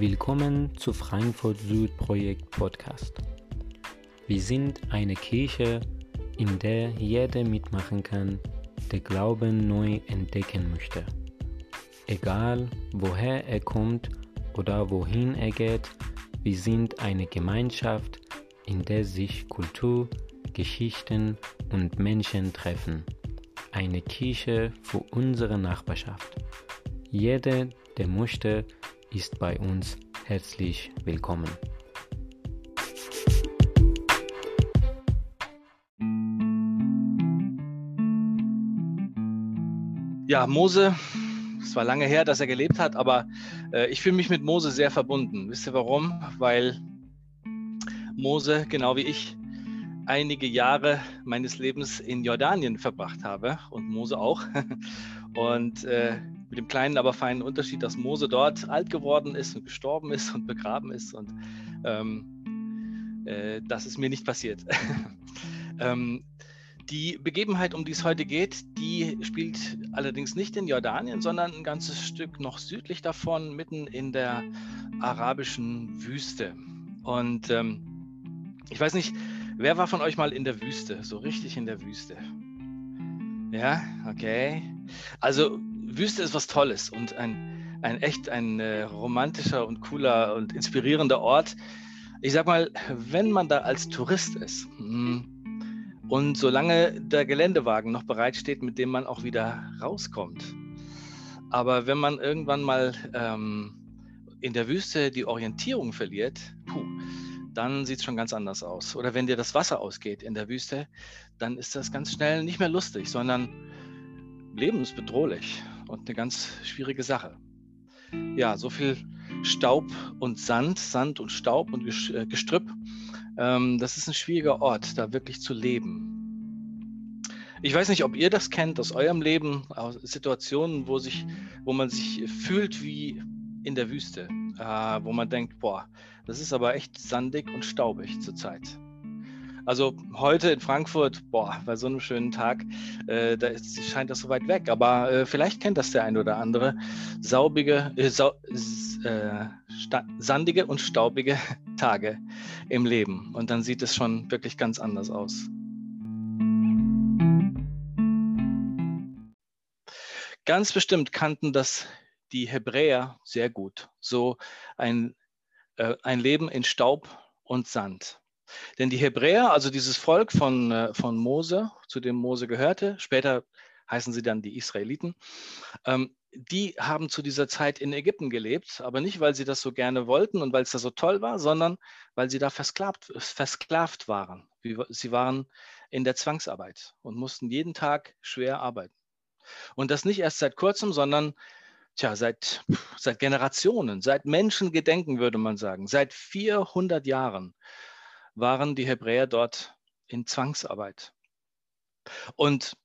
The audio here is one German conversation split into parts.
Willkommen zu Frankfurt Süd Projekt Podcast. Wir sind eine Kirche, in der jeder mitmachen kann, der Glauben neu entdecken möchte. Egal woher er kommt oder wohin er geht, wir sind eine Gemeinschaft, in der sich Kultur, Geschichten und Menschen treffen. Eine Kirche für unsere Nachbarschaft. Jeder, der möchte, ist bei uns herzlich willkommen. Ja, Mose, es war lange her, dass er gelebt hat, aber äh, ich fühle mich mit Mose sehr verbunden. Wisst ihr warum? Weil Mose, genau wie ich, einige Jahre meines Lebens in Jordanien verbracht habe und Mose auch. Und äh, mit dem kleinen, aber feinen Unterschied, dass Mose dort alt geworden ist und gestorben ist und begraben ist. Und ähm, äh, das ist mir nicht passiert. ähm, die Begebenheit, um die es heute geht, die spielt allerdings nicht in Jordanien, sondern ein ganzes Stück noch südlich davon, mitten in der arabischen Wüste. Und ähm, ich weiß nicht, wer war von euch mal in der Wüste, so richtig in der Wüste? Ja, okay. Also Wüste ist was Tolles und ein, ein echt ein äh, romantischer und cooler und inspirierender Ort. Ich sag mal, wenn man da als Tourist ist hm, und solange der Geländewagen noch bereitsteht, mit dem man auch wieder rauskommt. Aber wenn man irgendwann mal ähm, in der Wüste die Orientierung verliert, puh, dann sieht es schon ganz anders aus. Oder wenn dir das Wasser ausgeht in der Wüste, dann ist das ganz schnell nicht mehr lustig, sondern lebensbedrohlich und eine ganz schwierige Sache. Ja, so viel Staub und Sand, Sand und Staub und äh, Gestrüpp. Ähm, das ist ein schwieriger Ort, da wirklich zu leben. Ich weiß nicht, ob ihr das kennt aus eurem Leben, aus Situationen, wo, sich, wo man sich fühlt wie in der Wüste, äh, wo man denkt, boah, das ist aber echt sandig und staubig zurzeit. Also heute in Frankfurt, boah, bei so einem schönen Tag, äh, da ist, scheint das so weit weg. Aber äh, vielleicht kennt das der ein oder andere. Saubige, äh, sau, äh, sandige und staubige Tage im Leben. Und dann sieht es schon wirklich ganz anders aus. Ganz bestimmt kannten das die Hebräer sehr gut. So ein, äh, ein Leben in Staub und Sand. Denn die Hebräer, also dieses Volk von, äh, von Mose, zu dem Mose gehörte, später heißen sie dann die Israeliten, ähm, die haben zu dieser Zeit in Ägypten gelebt, aber nicht, weil sie das so gerne wollten und weil es da so toll war, sondern weil sie da versklavt, versklavt waren. Sie waren in der Zwangsarbeit und mussten jeden Tag schwer arbeiten. Und das nicht erst seit kurzem, sondern tja, seit, seit Generationen, seit Menschengedenken würde man sagen, seit 400 Jahren waren die Hebräer dort in Zwangsarbeit. Und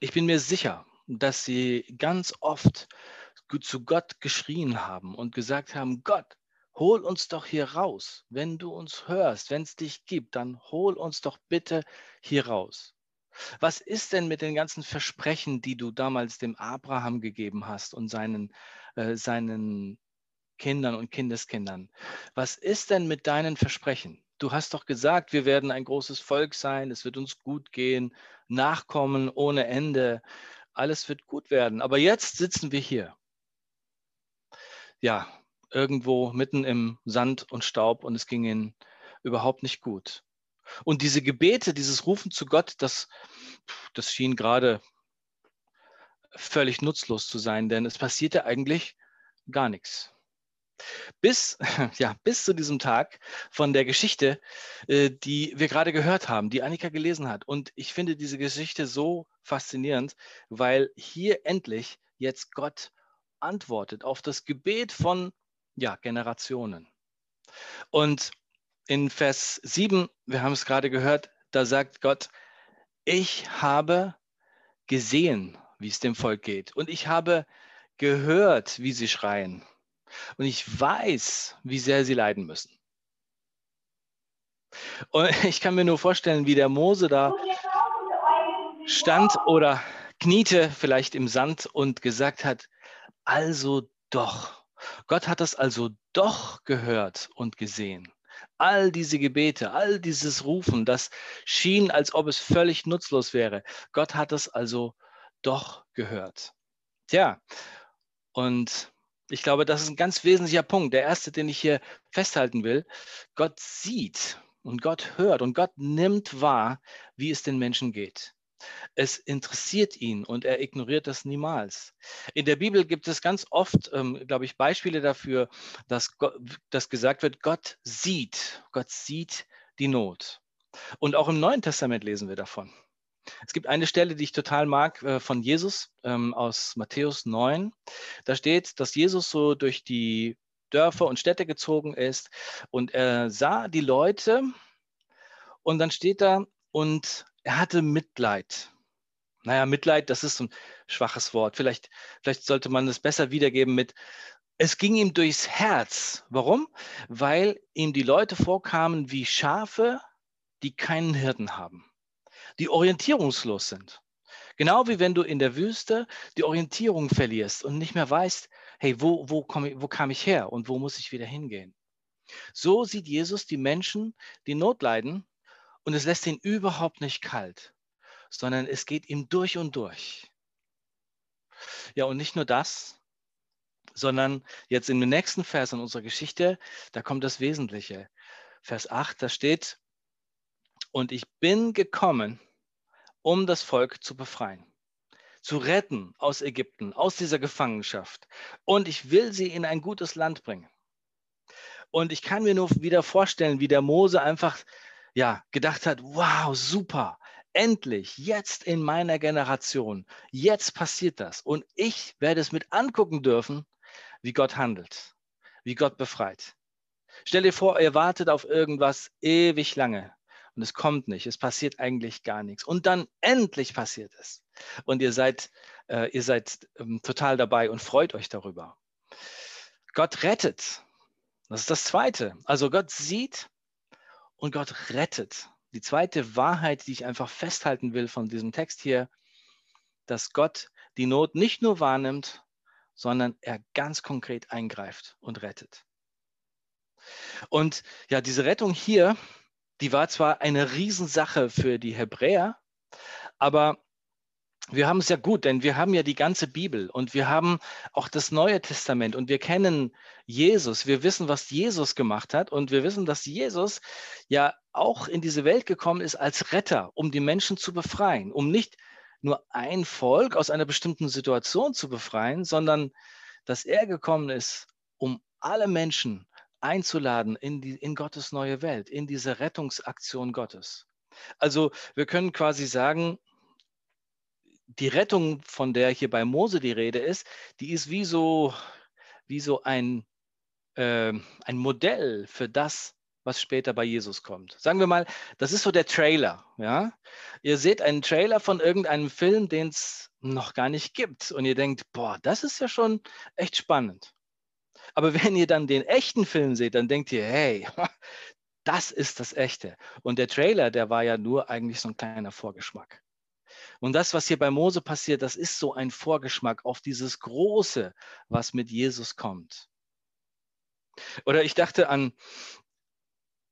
ich bin mir sicher, dass sie ganz oft zu Gott geschrien haben und gesagt haben, Gott, hol uns doch hier raus. Wenn du uns hörst, wenn es dich gibt, dann hol uns doch bitte hier raus. Was ist denn mit den ganzen Versprechen, die du damals dem Abraham gegeben hast und seinen, äh, seinen Kindern und Kindeskindern? Was ist denn mit deinen Versprechen? Du hast doch gesagt, wir werden ein großes Volk sein, es wird uns gut gehen, Nachkommen ohne Ende, alles wird gut werden. Aber jetzt sitzen wir hier. Ja, irgendwo mitten im Sand und Staub und es ging ihnen überhaupt nicht gut. Und diese Gebete, dieses Rufen zu Gott, das, das schien gerade völlig nutzlos zu sein, denn es passierte eigentlich gar nichts. Bis, ja, bis zu diesem Tag von der Geschichte, äh, die wir gerade gehört haben, die Annika gelesen hat. Und ich finde diese Geschichte so faszinierend, weil hier endlich jetzt Gott antwortet auf das Gebet von ja, Generationen. Und in Vers 7, wir haben es gerade gehört, da sagt Gott, ich habe gesehen, wie es dem Volk geht. Und ich habe gehört, wie sie schreien. Und ich weiß, wie sehr sie leiden müssen. Und ich kann mir nur vorstellen, wie der Mose da stand oder kniete vielleicht im Sand und gesagt hat, also doch, Gott hat das also doch gehört und gesehen. All diese Gebete, all dieses Rufen, das schien, als ob es völlig nutzlos wäre. Gott hat es also doch gehört. Tja, und ich glaube, das ist ein ganz wesentlicher Punkt. Der erste, den ich hier festhalten will. Gott sieht und Gott hört und Gott nimmt wahr, wie es den Menschen geht. Es interessiert ihn und er ignoriert das niemals. In der Bibel gibt es ganz oft, ähm, glaube ich, Beispiele dafür, dass, Gott, dass gesagt wird, Gott sieht, Gott sieht die Not. Und auch im Neuen Testament lesen wir davon. Es gibt eine Stelle, die ich total mag, äh, von Jesus ähm, aus Matthäus 9. Da steht, dass Jesus so durch die Dörfer und Städte gezogen ist und er sah die Leute und dann steht da, und er hatte Mitleid. Naja, Mitleid, das ist ein schwaches Wort. Vielleicht, vielleicht sollte man es besser wiedergeben mit, es ging ihm durchs Herz. Warum? Weil ihm die Leute vorkamen wie Schafe, die keinen Hirten haben, die orientierungslos sind. Genau wie wenn du in der Wüste die Orientierung verlierst und nicht mehr weißt, hey, wo, wo, komm, wo kam ich her und wo muss ich wieder hingehen? So sieht Jesus die Menschen, die Not leiden und es lässt ihn überhaupt nicht kalt, sondern es geht ihm durch und durch. Ja, und nicht nur das, sondern jetzt in den nächsten Vers in unserer Geschichte, da kommt das Wesentliche. Vers 8, da steht, und ich bin gekommen, um das Volk zu befreien, zu retten aus Ägypten, aus dieser Gefangenschaft. Und ich will sie in ein gutes Land bringen. Und ich kann mir nur wieder vorstellen, wie der Mose einfach ja, gedacht hat, wow, super, endlich, jetzt in meiner Generation, jetzt passiert das. Und ich werde es mit angucken dürfen, wie Gott handelt, wie Gott befreit. Stell dir vor, ihr wartet auf irgendwas ewig lange und es kommt nicht, es passiert eigentlich gar nichts. Und dann endlich passiert es. Und ihr seid, äh, ihr seid ähm, total dabei und freut euch darüber. Gott rettet. Das ist das Zweite. Also Gott sieht, und Gott rettet. Die zweite Wahrheit, die ich einfach festhalten will von diesem Text hier, dass Gott die Not nicht nur wahrnimmt, sondern er ganz konkret eingreift und rettet. Und ja, diese Rettung hier, die war zwar eine Riesensache für die Hebräer, aber wir haben es ja gut, denn wir haben ja die ganze Bibel und wir haben auch das Neue Testament und wir kennen Jesus. Wir wissen, was Jesus gemacht hat und wir wissen, dass Jesus ja auch in diese Welt gekommen ist als Retter, um die Menschen zu befreien, um nicht nur ein Volk aus einer bestimmten Situation zu befreien, sondern dass er gekommen ist, um alle Menschen einzuladen in, die, in Gottes neue Welt, in diese Rettungsaktion Gottes. Also wir können quasi sagen, die Rettung, von der hier bei Mose die Rede ist, die ist wie so, wie so ein, äh, ein Modell für das, was später bei Jesus kommt. Sagen wir mal, das ist so der Trailer. Ja? Ihr seht einen Trailer von irgendeinem Film, den es noch gar nicht gibt. Und ihr denkt, boah, das ist ja schon echt spannend. Aber wenn ihr dann den echten Film seht, dann denkt ihr, hey, das ist das Echte. Und der Trailer, der war ja nur eigentlich so ein kleiner Vorgeschmack. Und das, was hier bei Mose passiert, das ist so ein Vorgeschmack auf dieses Große, was mit Jesus kommt. Oder ich dachte an,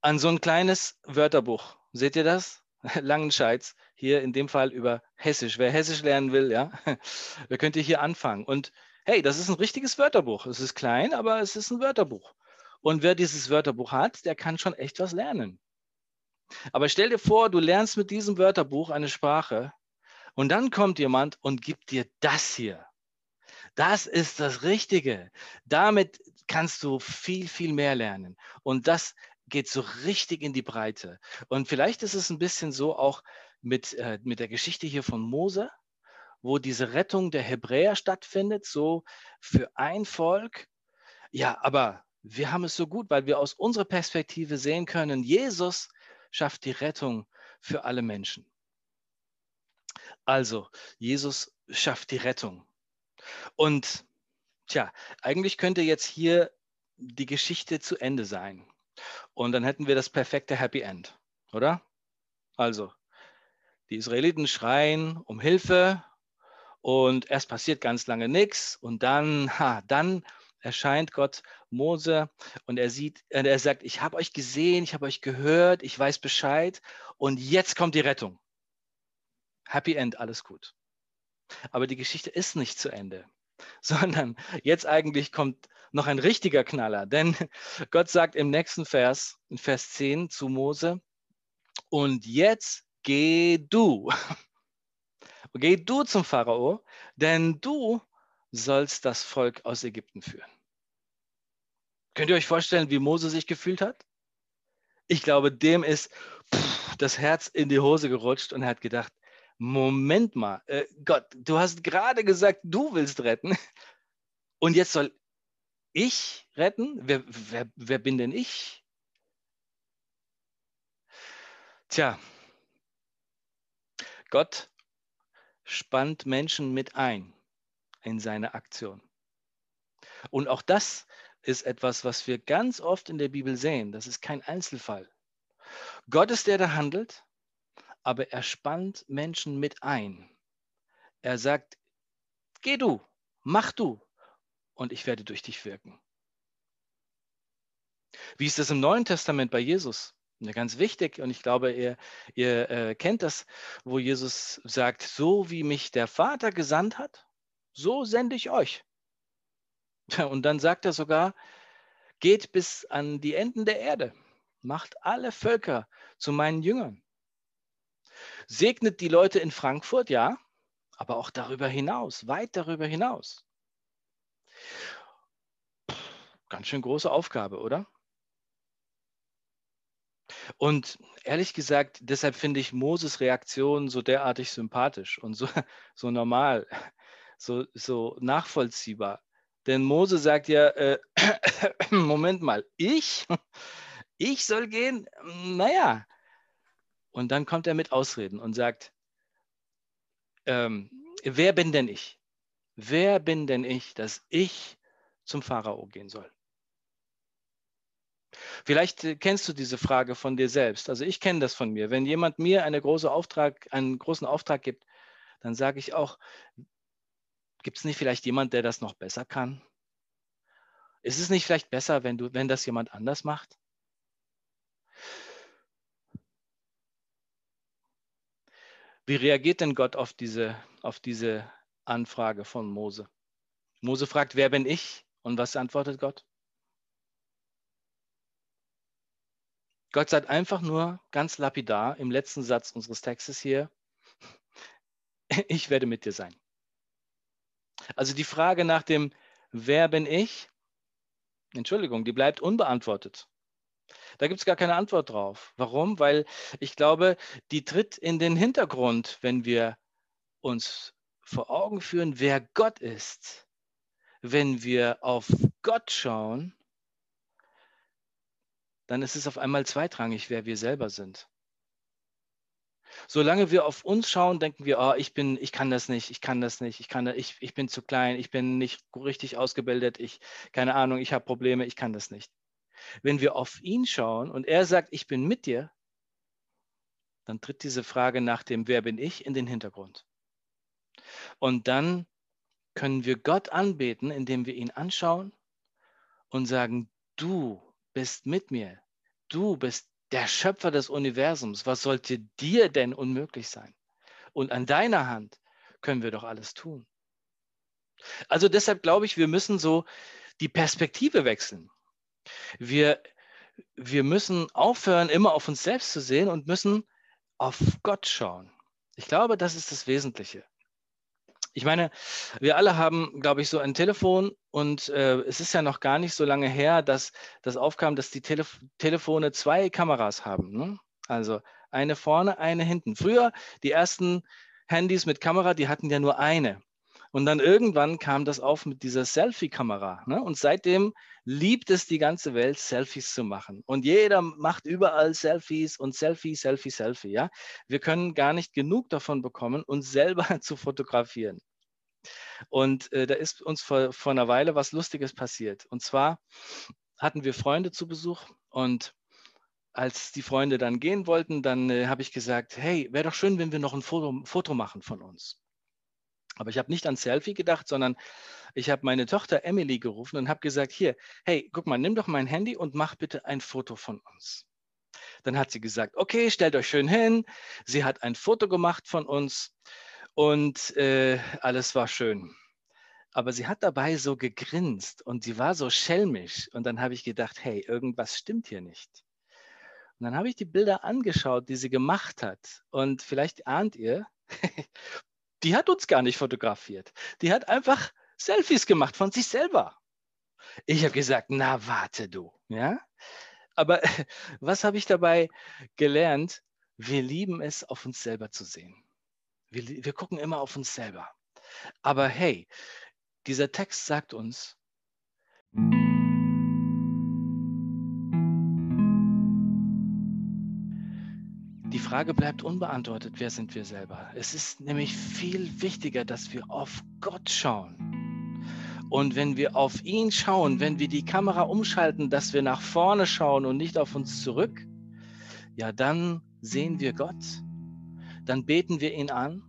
an so ein kleines Wörterbuch. Seht ihr das? Langenscheids, hier in dem Fall über Hessisch. Wer Hessisch lernen will, ja, wer könnte hier anfangen? Und hey, das ist ein richtiges Wörterbuch. Es ist klein, aber es ist ein Wörterbuch. Und wer dieses Wörterbuch hat, der kann schon echt was lernen. Aber stell dir vor, du lernst mit diesem Wörterbuch eine Sprache und dann kommt jemand und gibt dir das hier. Das ist das Richtige. Damit kannst du viel, viel mehr lernen. Und das geht so richtig in die Breite. Und vielleicht ist es ein bisschen so auch mit, äh, mit der Geschichte hier von Mose, wo diese Rettung der Hebräer stattfindet, so für ein Volk. Ja, aber wir haben es so gut, weil wir aus unserer Perspektive sehen können, Jesus schafft die Rettung für alle Menschen. Also, Jesus schafft die Rettung. Und tja, eigentlich könnte jetzt hier die Geschichte zu Ende sein. Und dann hätten wir das perfekte Happy End, oder? Also, die Israeliten schreien um Hilfe und erst passiert ganz lange nichts und dann, ha, dann erscheint Gott Mose und er sieht, er sagt, ich habe euch gesehen, ich habe euch gehört, ich weiß Bescheid und jetzt kommt die Rettung. Happy End, alles gut. Aber die Geschichte ist nicht zu Ende, sondern jetzt eigentlich kommt noch ein richtiger Knaller, denn Gott sagt im nächsten Vers, in Vers 10 zu Mose, und jetzt geh du. Geh du zum Pharao, denn du sollst das Volk aus Ägypten führen. Könnt ihr euch vorstellen, wie Mose sich gefühlt hat? Ich glaube, dem ist das Herz in die Hose gerutscht und er hat gedacht, Moment mal, äh, Gott, du hast gerade gesagt, du willst retten und jetzt soll ich retten? Wer, wer, wer bin denn ich? Tja, Gott spannt Menschen mit ein in seine Aktion. Und auch das ist etwas, was wir ganz oft in der Bibel sehen. Das ist kein Einzelfall. Gott ist der, der handelt, aber er spannt Menschen mit ein. Er sagt, geh du, mach du und ich werde durch dich wirken. Wie ist das im Neuen Testament bei Jesus? Ja, ganz wichtig, und ich glaube, ihr, ihr äh, kennt das, wo Jesus sagt, so wie mich der Vater gesandt hat, so sende ich euch. Und dann sagt er sogar, geht bis an die Enden der Erde, macht alle Völker zu meinen Jüngern. Segnet die Leute in Frankfurt, ja, aber auch darüber hinaus, weit darüber hinaus. Ganz schön große Aufgabe, oder? Und ehrlich gesagt, deshalb finde ich Moses Reaktion so derartig sympathisch und so, so normal so, so nachvollziehbar. Denn Mose sagt ja, äh, Moment mal, ich? Ich soll gehen? Naja. Und dann kommt er mit Ausreden und sagt, ähm, wer bin denn ich? Wer bin denn ich, dass ich zum Pharao gehen soll? Vielleicht äh, kennst du diese Frage von dir selbst. Also ich kenne das von mir. Wenn jemand mir eine große Auftrag, einen großen Auftrag gibt, dann sage ich auch, Gibt es nicht vielleicht jemand, der das noch besser kann? Ist es nicht vielleicht besser, wenn, du, wenn das jemand anders macht? Wie reagiert denn Gott auf diese, auf diese Anfrage von Mose? Mose fragt, wer bin ich? Und was antwortet Gott? Gott sagt einfach nur ganz lapidar im letzten Satz unseres Textes hier, ich werde mit dir sein. Also die Frage nach dem Wer bin ich? Entschuldigung, die bleibt unbeantwortet. Da gibt es gar keine Antwort drauf. Warum? Weil ich glaube, die tritt in den Hintergrund, wenn wir uns vor Augen führen, wer Gott ist. Wenn wir auf Gott schauen, dann ist es auf einmal zweitrangig, wer wir selber sind. Solange wir auf uns schauen, denken wir, oh, ich bin, ich kann das nicht, ich kann das nicht, ich kann, ich, ich bin zu klein, ich bin nicht richtig ausgebildet, ich, keine Ahnung, ich habe Probleme, ich kann das nicht. Wenn wir auf ihn schauen und er sagt, ich bin mit dir, dann tritt diese Frage nach dem, wer bin ich, in den Hintergrund. Und dann können wir Gott anbeten, indem wir ihn anschauen und sagen, du bist mit mir, du bist der Schöpfer des Universums, was sollte dir denn unmöglich sein? Und an deiner Hand können wir doch alles tun. Also deshalb glaube ich, wir müssen so die Perspektive wechseln. Wir, wir müssen aufhören, immer auf uns selbst zu sehen und müssen auf Gott schauen. Ich glaube, das ist das Wesentliche. Ich meine, wir alle haben, glaube ich, so ein Telefon und äh, es ist ja noch gar nicht so lange her, dass das aufkam, dass die Telef Telefone zwei Kameras haben. Ne? Also eine vorne, eine hinten. Früher, die ersten Handys mit Kamera, die hatten ja nur eine. Und dann irgendwann kam das auf mit dieser Selfie-Kamera. Ne? Und seitdem liebt es die ganze Welt, Selfies zu machen. Und jeder macht überall Selfies und Selfie, Selfie, Selfie. Ja? Wir können gar nicht genug davon bekommen, uns selber zu fotografieren. Und äh, da ist uns vor, vor einer Weile was Lustiges passiert. Und zwar hatten wir Freunde zu Besuch und als die Freunde dann gehen wollten, dann äh, habe ich gesagt, hey, wäre doch schön, wenn wir noch ein Foto, Foto machen von uns. Aber ich habe nicht an Selfie gedacht, sondern ich habe meine Tochter Emily gerufen und habe gesagt, hier, hey, guck mal, nimm doch mein Handy und mach bitte ein Foto von uns. Dann hat sie gesagt, okay, stellt euch schön hin. Sie hat ein Foto gemacht von uns und äh, alles war schön. Aber sie hat dabei so gegrinst und sie war so schelmisch. Und dann habe ich gedacht, hey, irgendwas stimmt hier nicht. Und dann habe ich die Bilder angeschaut, die sie gemacht hat. Und vielleicht ahnt ihr, die hat uns gar nicht fotografiert. Die hat einfach Selfies gemacht von sich selber. Ich habe gesagt, na warte du, ja? Aber was habe ich dabei gelernt? Wir lieben es, auf uns selber zu sehen. Wir, wir gucken immer auf uns selber. Aber hey, dieser Text sagt uns, Frage bleibt unbeantwortet, wer sind wir selber? Es ist nämlich viel wichtiger, dass wir auf Gott schauen. Und wenn wir auf ihn schauen, wenn wir die Kamera umschalten, dass wir nach vorne schauen und nicht auf uns zurück, ja, dann sehen wir Gott, dann beten wir ihn an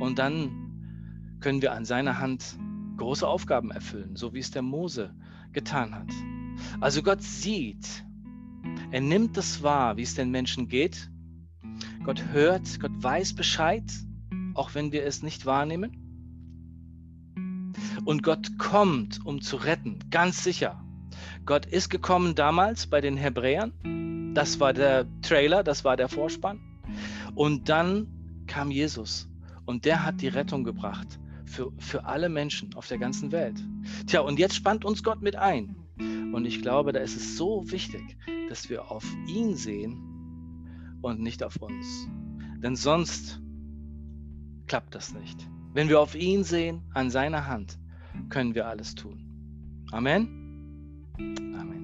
und dann können wir an seiner Hand große Aufgaben erfüllen, so wie es der Mose getan hat. Also Gott sieht, er nimmt es wahr, wie es den Menschen geht. Gott hört, Gott weiß Bescheid, auch wenn wir es nicht wahrnehmen. Und Gott kommt, um zu retten, ganz sicher. Gott ist gekommen damals bei den Hebräern. Das war der Trailer, das war der Vorspann. Und dann kam Jesus und der hat die Rettung gebracht für, für alle Menschen auf der ganzen Welt. Tja, und jetzt spannt uns Gott mit ein. Und ich glaube, da ist es so wichtig, dass wir auf ihn sehen und nicht auf uns. Denn sonst klappt das nicht. Wenn wir auf ihn sehen, an seiner Hand, können wir alles tun. Amen. Amen.